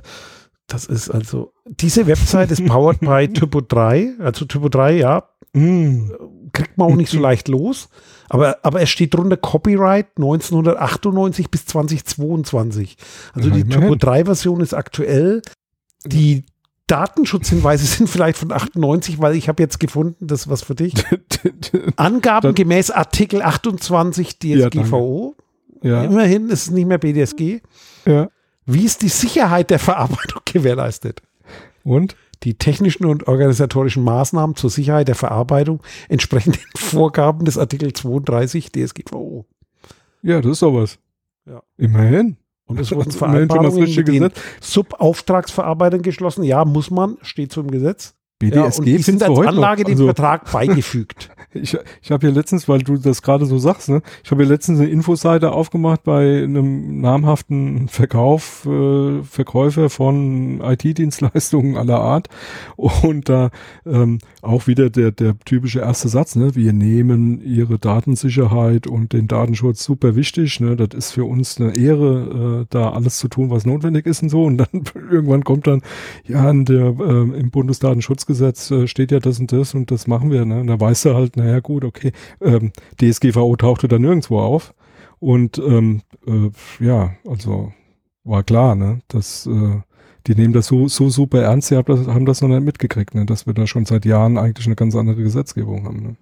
Das ist also, diese Website ist powered by *laughs* Typo 3. Also Typo 3, ja, mm. kriegt man auch nicht so leicht los. Aber, aber es steht drunter Copyright 1998 bis 2022. Also die Typo 3 Version ist aktuell. Die Datenschutzhinweise *laughs* sind vielleicht von 98, weil ich habe jetzt gefunden, das ist was für dich. Angaben gemäß Artikel 28 DSGVO. Ja, ja. Immerhin ist es nicht mehr BDSG. Ja. Wie ist die Sicherheit der Verarbeitung *laughs* gewährleistet? Und? Die technischen und organisatorischen Maßnahmen zur Sicherheit der Verarbeitung entsprechen den *laughs* Vorgaben des Artikel 32 DSGVO. Ja, das ist sowas. Ja. Immerhin. Und es wurden *laughs* Vereinbarungen mit den Subauftragsverarbeitern geschlossen. Ja, muss man, steht so im Gesetz. BDSG ja, und die sind als Anlage dem also, Vertrag beigefügt. Ich ich habe ja letztens, weil du das gerade so sagst, ne, ich habe ja letztens eine Infoseite aufgemacht bei einem namhaften Verkauf, äh, Verkäufer von IT-Dienstleistungen aller Art. Und da ähm, auch wieder der der typische erste Satz, ne, wir nehmen ihre Datensicherheit und den Datenschutz super wichtig, ne, das ist für uns eine Ehre, äh, da alles zu tun, was notwendig ist und so. Und dann *laughs* irgendwann kommt dann ja in der äh, im Bundesdatenschutzgesetz äh, steht ja das und das und das machen wir, ne, und da weißt du halt, naja gut, okay, ähm, DSGVO tauchte da nirgendwo auf. Und ähm, äh, ja, also war klar, ne, dass äh, die nehmen das so, so super ernst, sie haben das, haben das noch nicht mitgekriegt, ne, dass wir da schon seit Jahren eigentlich eine ganz andere Gesetzgebung haben. Ne.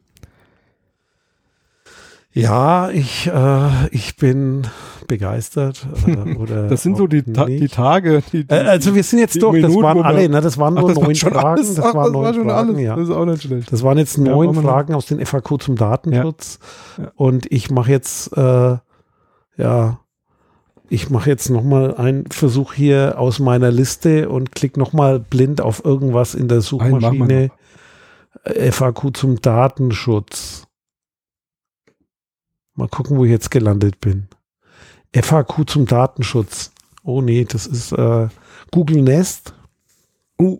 Ja, ich, äh, ich bin begeistert. Äh, oder das sind so die, Ta die Tage. Die, die, äh, also wir sind jetzt durch, Minuten, das waren alle, ne? das waren nur Ach, neun Fragen. Alles, das, waren das war Fragen, alles. Ja. Das ist auch nicht schlecht. Das waren jetzt neun ja, Fragen aus den FAQ zum Datenschutz. Ja. Ja. Und ich mache jetzt, äh, ja, ich mache jetzt nochmal einen Versuch hier aus meiner Liste und klicke nochmal blind auf irgendwas in der Suchmaschine. FAQ zum Datenschutz. Mal gucken, wo ich jetzt gelandet bin. FAQ zum Datenschutz. Oh nee, das ist äh, Google Nest. Uh,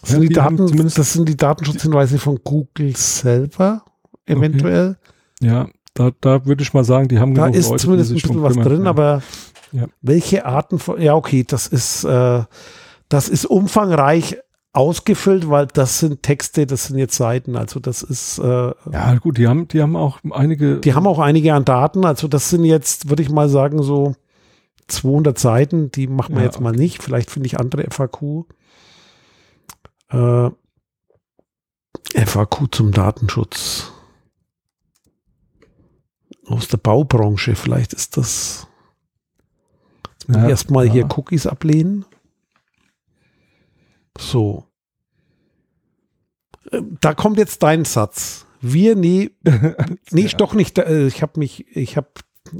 das, ja, sind die Daten, zumindest das sind die Datenschutzhinweise von Google selber, eventuell. Okay. Ja, da, da würde ich mal sagen, die haben Da ist Leute, zumindest ein bisschen was drin, ja. aber ja. welche Arten von, ja okay, das ist, äh, das ist umfangreich ausgefüllt, weil das sind Texte, das sind jetzt Seiten, also das ist äh, ja gut, die haben die haben auch einige die haben auch einige an Daten, also das sind jetzt würde ich mal sagen so 200 Seiten, die machen wir ja, jetzt okay. mal nicht, vielleicht finde ich andere FAQ. Äh, FAQ zum Datenschutz aus der Baubranche, vielleicht ist das ja, erstmal ja. hier Cookies ablehnen. So. Äh, da kommt jetzt dein Satz. Wir, nee, *laughs* nee, ja. doch nicht. Äh, ich habe mich, ich habe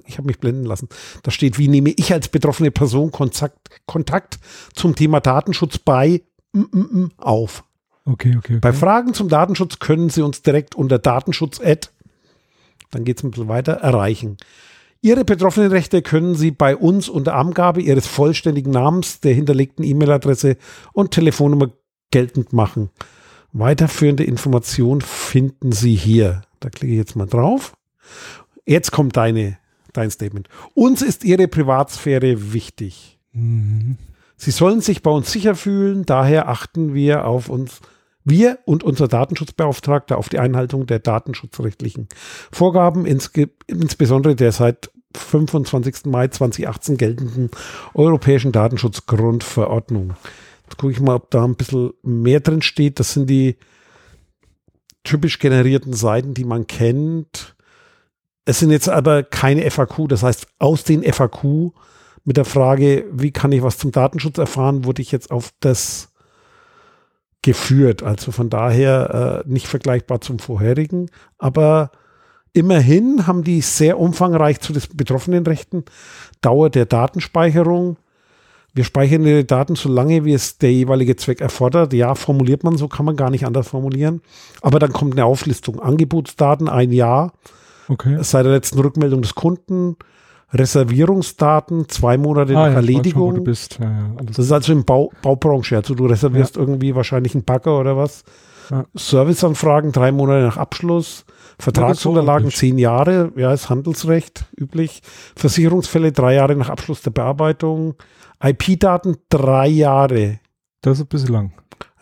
ich habe mich blenden lassen. Da steht, wie nehme ich als betroffene Person Kontakt, Kontakt zum Thema Datenschutz bei mm, mm, mm, auf. Okay, okay, okay. Bei Fragen zum Datenschutz können Sie uns direkt unter Datenschutz dann geht es ein bisschen weiter, erreichen. Ihre betroffenen Rechte können Sie bei uns unter Angabe Ihres vollständigen Namens, der hinterlegten E-Mail-Adresse und Telefonnummer geltend machen. Weiterführende Informationen finden Sie hier. Da klicke ich jetzt mal drauf. Jetzt kommt deine, dein Statement. Uns ist Ihre Privatsphäre wichtig. Mhm. Sie sollen sich bei uns sicher fühlen, daher achten wir auf uns, wir und unser Datenschutzbeauftragter auf die Einhaltung der datenschutzrechtlichen Vorgaben, insbesondere der seit 25. Mai 2018 geltenden Europäischen Datenschutzgrundverordnung. Jetzt gucke ich mal, ob da ein bisschen mehr drin steht. Das sind die typisch generierten Seiten, die man kennt. Es sind jetzt aber keine FAQ, das heißt, aus den FAQ mit der Frage, wie kann ich was zum Datenschutz erfahren, wurde ich jetzt auf das geführt. Also von daher äh, nicht vergleichbar zum vorherigen. Aber immerhin haben die sehr umfangreich zu den betroffenen Rechten Dauer der Datenspeicherung. Wir speichern die Daten so lange, wie es der jeweilige Zweck erfordert. Ja, formuliert man so, kann man gar nicht anders formulieren. Aber dann kommt eine Auflistung. Angebotsdaten ein Jahr. Okay. Seit der letzten Rückmeldung des Kunden. Reservierungsdaten, zwei Monate ah, nach ja, Erledigung. Schon, bist. Ja, ja, das ist also im Bau, Baubranche. Also du reservierst irgendwie wahrscheinlich einen Bagger oder was. Serviceanfragen drei Monate nach Abschluss. Vertragsunterlagen zehn Jahre, ja, ist Handelsrecht üblich. Versicherungsfälle drei Jahre nach Abschluss der Bearbeitung. IP-Daten drei Jahre. Das ist ein bisschen lang.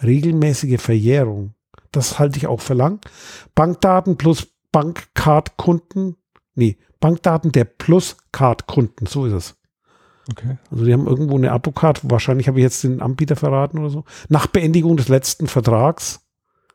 Regelmäßige Verjährung. Das halte ich auch für lang. Bankdaten plus Bankcard-Kunden. Nee, Bankdaten der Plus-Card-Kunden, so ist es. Okay. Also die haben irgendwo eine Apocard, wahrscheinlich habe ich jetzt den Anbieter verraten oder so. Nach Beendigung des letzten Vertrags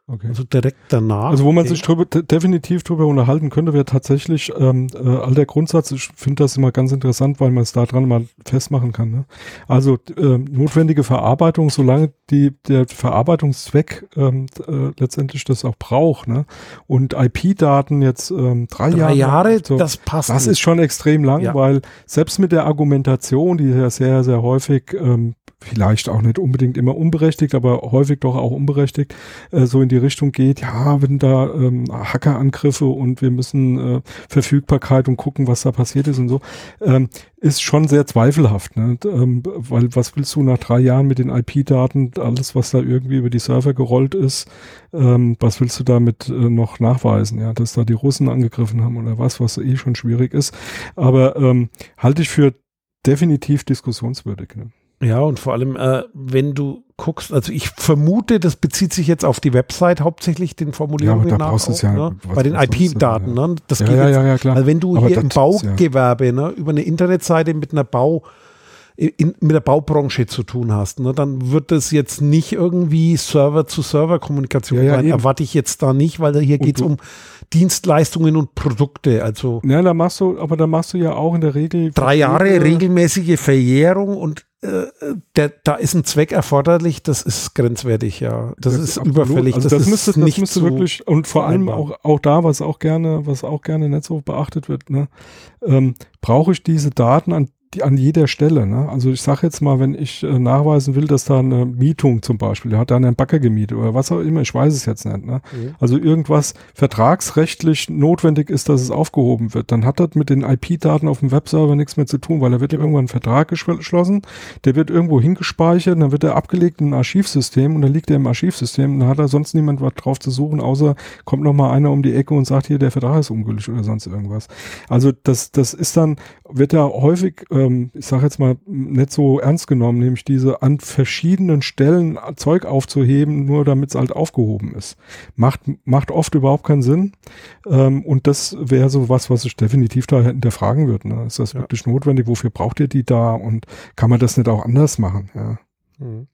Okay. Also direkt danach. Also wo man sich drüber, definitiv drüber unterhalten könnte, wäre tatsächlich ähm, äh, all der Grundsatz. Ich finde das immer ganz interessant, weil man es da dran mal festmachen kann. Ne? Also äh, notwendige Verarbeitung, solange die, der Verarbeitungszweck ähm, äh, letztendlich das auch braucht. Ne? Und IP-Daten jetzt ähm, drei, drei Jahre. Jahre, so, das passt. Das nicht. ist schon extrem lang, ja. weil selbst mit der Argumentation, die ja sehr, sehr häufig ähm, vielleicht auch nicht unbedingt immer unberechtigt, aber häufig doch auch unberechtigt, äh, so in die Richtung geht, ja, wenn da ähm, Hackerangriffe und wir müssen äh, Verfügbarkeit und gucken, was da passiert ist und so, ähm, ist schon sehr zweifelhaft, ne? ähm, weil was willst du nach drei Jahren mit den IP-Daten, alles, was da irgendwie über die Server gerollt ist, ähm, was willst du damit äh, noch nachweisen, ja, dass da die Russen angegriffen haben oder was, was eh schon schwierig ist, aber ähm, halte ich für definitiv diskussionswürdig. Ne? Ja, und vor allem, äh, wenn du guckst, also ich vermute, das bezieht sich jetzt auf die Website hauptsächlich den Formulierungen ja, nach, auch, ja, ne? bei den IP-Daten. Ja. Ne? Das ja, geht ja, jetzt, ja, klar. Weil wenn du Aber hier im das- Baugewerbe ne, über eine Internetseite mit einer Bau in, mit der Baubranche zu tun hast, ne, dann wird es jetzt nicht irgendwie Server-zu-Server-Kommunikation Ja, ja, sein. eben. Erwarte ich jetzt da nicht, weil hier geht es um Dienstleistungen und Produkte. Also Ja, da machst du, aber da machst du ja auch in der Regel drei Jahre Verträge. regelmäßige Verjährung und äh, der, da ist ein Zweck erforderlich, das ist grenzwertig, ja. Das, ist absolut. überfällig. Also das, ist müsste, das nicht müsste wirklich und vor allem auch, auch da, was auch gerne, was auch gerne nicht so beachtet wird, ne, ähm, brauche ich diese Daten an die, an jeder Stelle. Ne? Also ich sage jetzt mal, wenn ich äh, nachweisen will, dass da eine Mietung zum Beispiel, der hat da einen Bagger gemietet oder was auch immer, ich weiß es jetzt nicht. Ne? Mhm. Also irgendwas vertragsrechtlich notwendig ist, dass es aufgehoben wird, dann hat das mit den IP-Daten auf dem Webserver nichts mehr zu tun, weil da wird irgendwann ein Vertrag geschl- geschlossen, der wird irgendwo hingespeichert, dann wird er abgelegt in ein Archivsystem und dann liegt er im Archivsystem und dann hat da sonst niemand was drauf zu suchen, außer kommt noch mal einer um die Ecke und sagt hier, der Vertrag ist ungültig oder sonst irgendwas. Also das, das ist dann, wird da häufig, ähm, ich sage jetzt mal, nicht so ernst genommen, nämlich diese an verschiedenen Stellen Zeug aufzuheben, nur damit es halt aufgehoben ist. Macht, macht oft überhaupt keinen Sinn. Ähm, und das wäre so was, was ich definitiv da hinterfragen würde. Ne? Ist das Ja. wirklich notwendig? Wofür braucht ihr die da? Und kann man das nicht auch anders machen? Ja. Mhm.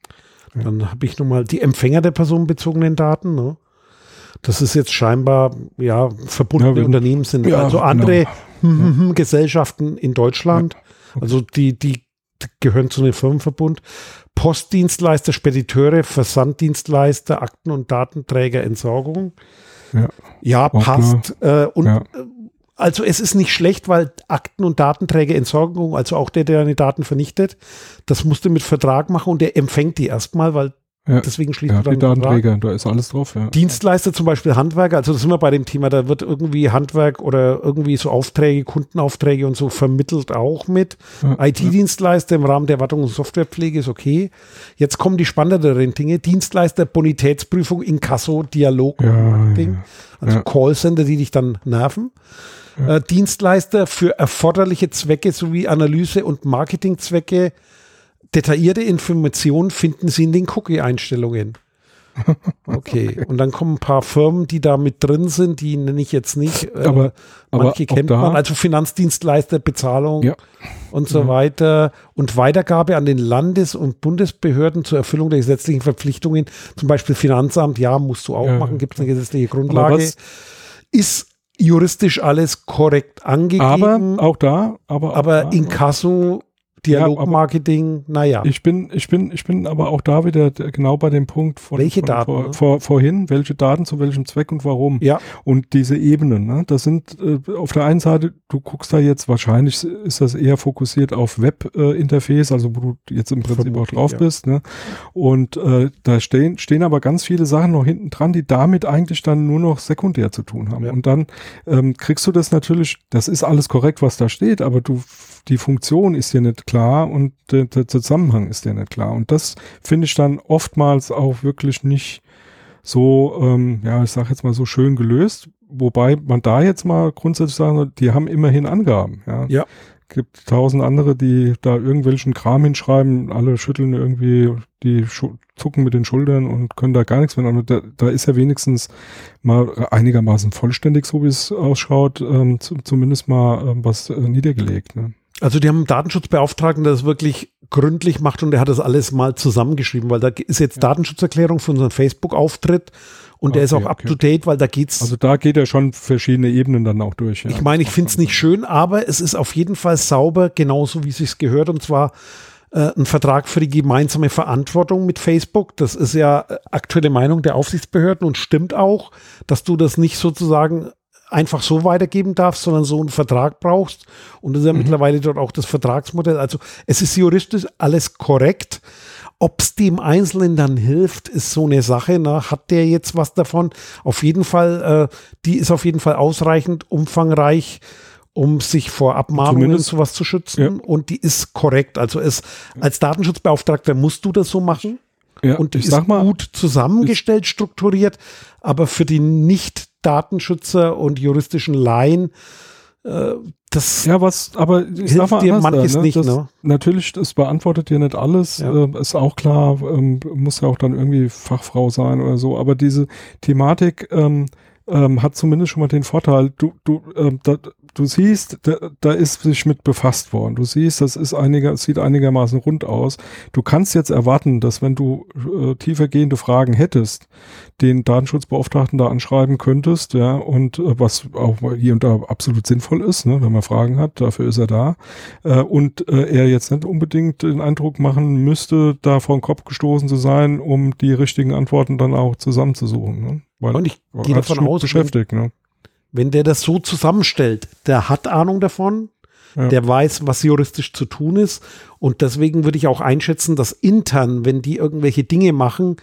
Dann habe ich nochmal die Empfänger der personenbezogenen Daten. Ne? Das ist jetzt scheinbar, ja, verbundene Ja, Unternehmen sind Ja, also genau. andere hm, *laughs* Gesellschaften in Deutschland. Also die, die gehören zu einem Firmenverbund. Postdienstleister, Spediteure, Versanddienstleister, Akten- und Datenträger, Entsorgung. Ja. Ja, passt. Äh, und Ja. äh, also es ist nicht schlecht, weil Akten- und Datenträger Entsorgung, also auch der, der deine Daten vernichtet, das musst du mit Vertrag machen und der empfängt die erstmal, weil Ja. deswegen schließt Ja, du dann. Datenträger, da ist alles drauf. Ja. Dienstleister, zum Beispiel Handwerker, also das sind wir bei dem Thema, da wird irgendwie Handwerk oder irgendwie so Aufträge, Kundenaufträge und so vermittelt auch mit. Ja, IT-Dienstleister im Rahmen der Wartung und Softwarepflege ist okay. Jetzt kommen die spannenderen Dinge. Dienstleister, Bonitätsprüfung, Inkasso, Dialog, Marketing. Also. Callcenter, die dich dann nerven. Äh, Dienstleister für erforderliche Zwecke sowie Analyse- und Marketingzwecke. Detaillierte Informationen finden Sie in den Cookie-Einstellungen. *laughs* Okay, und dann kommen ein paar Firmen, die da mit drin sind, die nenne ich jetzt nicht. Äh, Aber- aber manche kennt man, also Finanzdienstleister, Bezahlung Ja. und so weiter und Weitergabe an den Landes- und Bundesbehörden zur Erfüllung der gesetzlichen Verpflichtungen, zum Beispiel Finanzamt, ja, musst du auch Ja, machen, gibt es eine gesetzliche Grundlage. Ist juristisch alles korrekt angegeben, Aber auch da, aber, auch aber da, Inkasso, Dialogmarketing, naja. Ich bin, ich bin, ich bin aber auch da wieder genau bei dem Punkt von, Welche von Daten, vor, ne? vor, vorhin, welche Daten zu welchem Zweck und warum. Ja, Und diese Ebenen, ne, das sind äh, auf der einen Seite, du guckst da jetzt, wahrscheinlich ist das eher fokussiert auf Web-Interface, also wo du jetzt im Prinzip auch drauf ja. bist. Ne? Und äh, da stehen, stehen aber ganz viele Sachen noch hinten dran, die damit eigentlich dann nur noch sekundär zu tun haben. Ja. Und dann ähm, kriegst du das natürlich, das ist alles korrekt, was da steht, aber du die Funktion ist dir nicht klar und der, der Zusammenhang ist dir nicht klar. Und das finde ich dann oftmals auch wirklich nicht so, ähm, ja, ich sag jetzt mal so schön gelöst. Wobei man da jetzt mal grundsätzlich sagen soll, die haben immerhin Angaben. Ja. Ja. Gibt tausend andere, die da irgendwelchen Kram hinschreiben, alle schütteln irgendwie, die zucken mit den Schultern und können da gar nichts mehr. Und da, da ist ja wenigstens mal einigermaßen vollständig, so wie es ausschaut, ähm, zu, zumindest mal ähm, was äh, niedergelegt. Ne? Also die haben einen Datenschutzbeauftragten, der das wirklich gründlich macht und der hat das alles mal zusammengeschrieben, weil da ist jetzt Datenschutzerklärung für unseren Facebook-Auftritt und der ist auch Okay, up okay. to date, weil da geht's Also da geht er schon verschiedene Ebenen dann auch durch. Ja. Ich meine, ich finde es nicht schön, aber es ist auf jeden Fall sauber, genauso wie es sich gehört. Und zwar äh, ein Vertrag für die gemeinsame Verantwortung mit Facebook. Das ist ja äh, aktuelle Meinung der Aufsichtsbehörden und stimmt auch, dass du das nicht sozusagen einfach so weitergeben darfst, sondern so einen Vertrag brauchst. Und das ist ja mittlerweile dort auch das Vertragsmodell. Also es ist juristisch alles korrekt. Ob es dem Einzelnen dann hilft, ist so eine Sache. Ne? Hat der jetzt was davon? Auf jeden Fall, äh, die ist auf jeden Fall ausreichend umfangreich, um sich vor Abmahnungen und sowas zu schützen. Ja. Und die ist korrekt. Also es, als Datenschutzbeauftragter musst du das so machen. Ja, und ich ist sag mal, gut zusammengestellt, strukturiert, aber für die Nicht-Datenschützer und juristischen Laien äh, das ja, was, aber ich mal dir manches ne? nicht, das, ne? Natürlich, das beantwortet dir nicht alles, ja. äh, ist auch klar, ähm, muss ja auch dann irgendwie Fachfrau sein oder so, aber diese Thematik ähm, ähm, hat zumindest schon mal den Vorteil, du, du, ähm, da, du siehst, da, da ist sich mit befasst worden. Du siehst, das ist einiger, sieht einigermaßen rund aus. Du kannst jetzt erwarten, dass wenn du äh, tiefergehende Fragen hättest, den Datenschutzbeauftragten da anschreiben könntest, ja, und äh, was auch hier und da absolut sinnvoll ist, ne, wenn man Fragen hat, dafür ist er da. Äh, und äh, er jetzt nicht unbedingt den Eindruck machen müsste, da vor den Kopf gestoßen zu sein, um die richtigen Antworten dann auch zusammenzusuchen. Ne? Weil, und ich gehe davon aus, beschäftigt, ne? wenn der das so zusammenstellt, der hat Ahnung davon, ja. der weiß, was juristisch zu tun ist. Und deswegen würde ich auch einschätzen, dass intern, wenn die irgendwelche Dinge machen,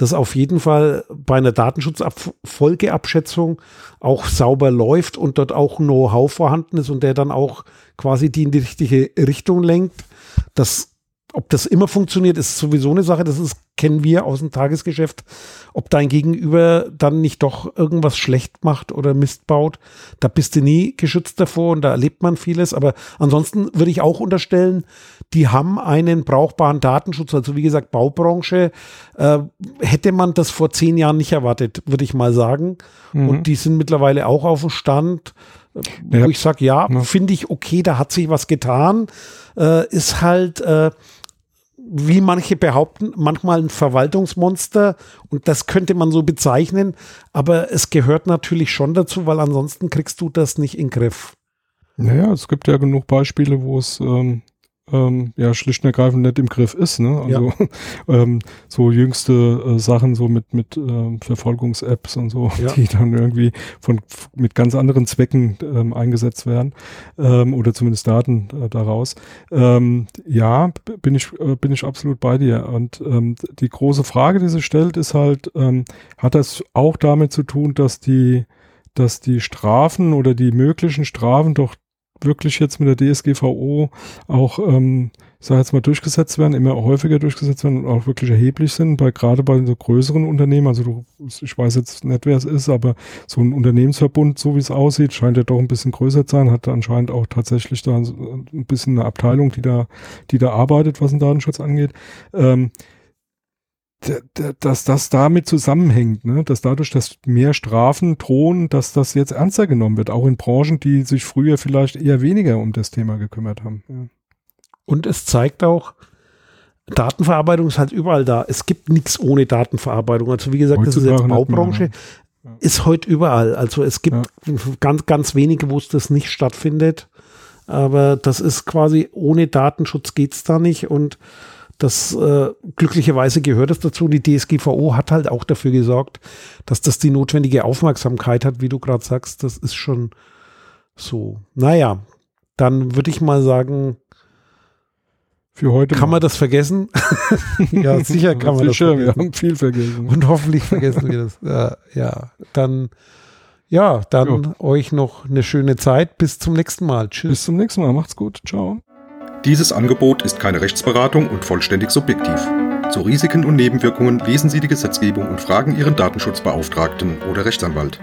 das auf jeden Fall bei einer Datenschutzfolgeabschätzung auch sauber läuft und dort auch Know-how vorhanden ist und der dann auch quasi die in die richtige Richtung lenkt. Das ob das immer funktioniert, ist sowieso eine Sache. Das ist, kennen wir aus dem Tagesgeschäft. Ob dein Gegenüber dann nicht doch irgendwas schlecht macht oder Mist baut, da bist du nie geschützt davor und da erlebt man vieles. Aber ansonsten würde ich auch unterstellen, die haben einen brauchbaren Datenschutz. Also wie gesagt, Baubranche äh, hätte man das vor zehn Jahren nicht erwartet, würde ich mal sagen. Mhm. Und die sind mittlerweile auch auf dem Stand, ja. wo ich sage, ja, ja. finde ich okay, da hat sich was getan. Äh, ist halt äh, wie manche behaupten, manchmal ein Verwaltungsmonster und das könnte man so bezeichnen, aber es gehört natürlich schon dazu, weil ansonsten kriegst du das nicht in den Griff. Naja, es gibt ja genug Beispiele, wo es ähm, ähm, ja schlicht und ergreifend nicht im Griff ist. Ne? Also ja. *laughs* ähm, so jüngste äh, Sachen so mit mit äh, Verfolgungs-Apps und so, ja. die dann irgendwie von mit ganz anderen Zwecken ähm, eingesetzt werden ähm, oder zumindest Daten äh, daraus. Ähm, ja, bin ich äh, bin ich absolut bei dir. Und ähm, die große Frage, die sich stellt, ist halt, ähm, hat das auch damit zu tun, dass die dass die Strafen oder die möglichen Strafen doch wirklich jetzt mit der DSGVO auch, ähm, sag jetzt mal, durchgesetzt werden, immer häufiger durchgesetzt werden und auch wirklich erheblich sind, bei gerade bei so größeren Unternehmen, also du, ich weiß jetzt nicht, wer es ist, aber so ein Unternehmensverbund, so wie es aussieht, scheint ja doch ein bisschen größer zu sein, hat anscheinend auch tatsächlich da ein bisschen eine Abteilung, die da, die da arbeitet, was den Datenschutz angeht. Ähm, dass das damit zusammenhängt, ne? dass dadurch, dass mehr Strafen drohen, dass das jetzt ernster genommen wird, auch in Branchen, die sich früher vielleicht eher weniger um das Thema gekümmert haben. Ja. Und es zeigt auch, Datenverarbeitung ist halt überall da. Es gibt nichts ohne Datenverarbeitung. Also wie gesagt, das ist jetzt Baubranche, ja. ist heute überall. Also es gibt ja. ganz, ganz wenige, wo es das nicht stattfindet. Aber das ist quasi ohne Datenschutz geht's da nicht und das äh, glücklicherweise gehört es dazu. Die DSGVO hat halt auch dafür gesorgt, dass das die notwendige Aufmerksamkeit hat, wie du gerade sagst. Das ist schon so. Naja, dann würde ich mal sagen, für heute kann mal. man das vergessen? *laughs* ja, sicher kann man das vergessen. Wir haben viel vergessen. Und hoffentlich vergessen wir das. Ja, ja, dann ja, dann jo. euch noch eine schöne Zeit. Bis zum nächsten Mal. Tschüss. Bis zum nächsten Mal. Macht's gut. Ciao. Dieses Angebot ist keine Rechtsberatung und vollständig subjektiv. Zu Risiken und Nebenwirkungen lesen Sie die Gesetzgebung und fragen Ihren Datenschutzbeauftragten oder Rechtsanwalt.